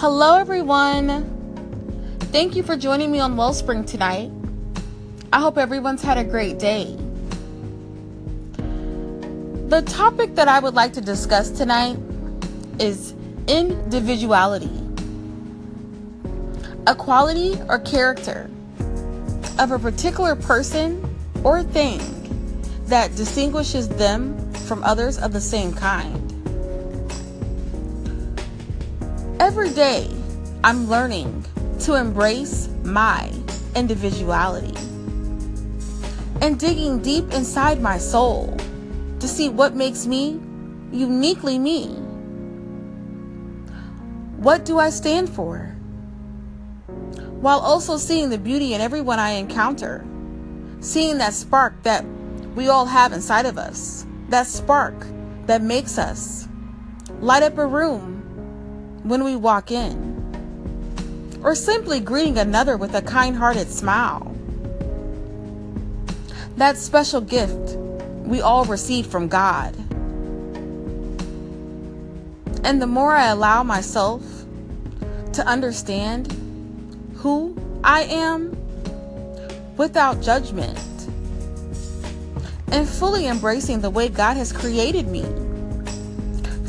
Hello, everyone. Thank you for joining me on Wellspring tonight. I hope everyone's had a great day. The topic that I would like to discuss tonight is individuality, a quality or character of a particular person or thing that distinguishes them from others of the same kind. Every day, I'm learning to embrace my individuality and digging deep inside my soul to see what makes me uniquely me. What do I stand for? While also seeing the beauty in everyone I encounter, seeing that spark that we all have inside of us, that spark that makes us light up a room when we walk in, or simply greeting another with a kind hearted smile. That special gift we all receive from God. And the more I allow myself to understand who I am without judgment and fully embracing the way God has created me,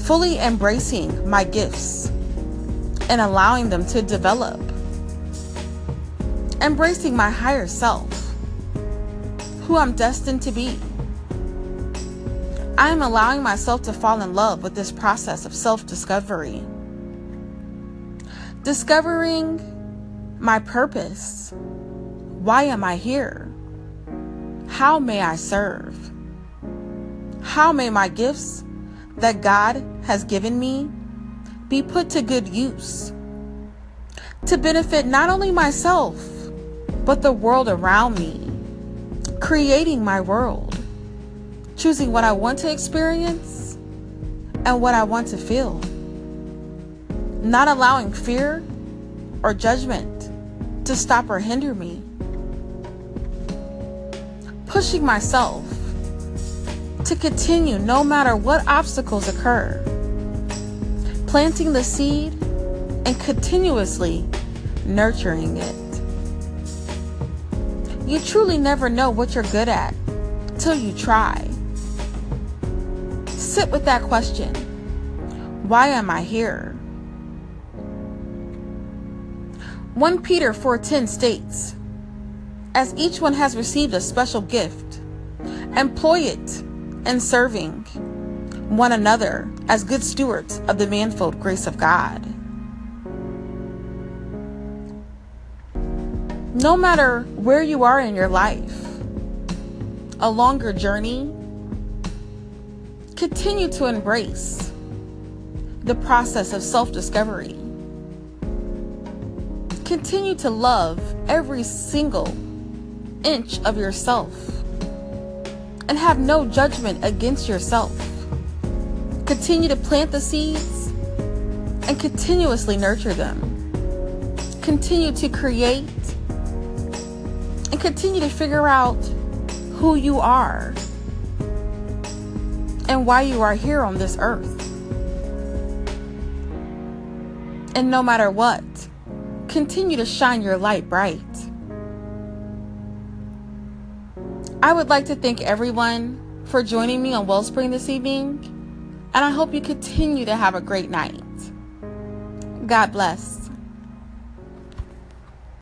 fully embracing my gifts and allowing them to develop, embracing my higher self, who I'm destined to be. I am allowing myself to fall in love with this process of self discovery. Discovering my purpose. Why am I here? How may I serve? How may my gifts that God has given me be put to good use to benefit not only myself, but the world around me, creating my world? choosing what I want to experience and what I want to feel. Not allowing fear or judgment to stop or hinder me. Pushing myself to continue no matter what obstacles occur. Planting the seed and continuously nurturing it. You truly never know what you're good at till you try. Sit with that question. Why am I here? 1 Peter 4:10 states, "As each one has received a special gift, employ it in serving one another as good stewards of the manifold grace of God." No matter where you are in your life, a longer journey Continue to embrace the process of self discovery. Continue to love every single inch of yourself and have no judgment against yourself. Continue to plant the seeds and continuously nurture them. Continue to create and continue to figure out who you are and why you are here on this earth. And no matter what, continue to shine your light bright. I would like to thank everyone for joining me on Wellspring this evening, and I hope you continue to have a great night. God bless.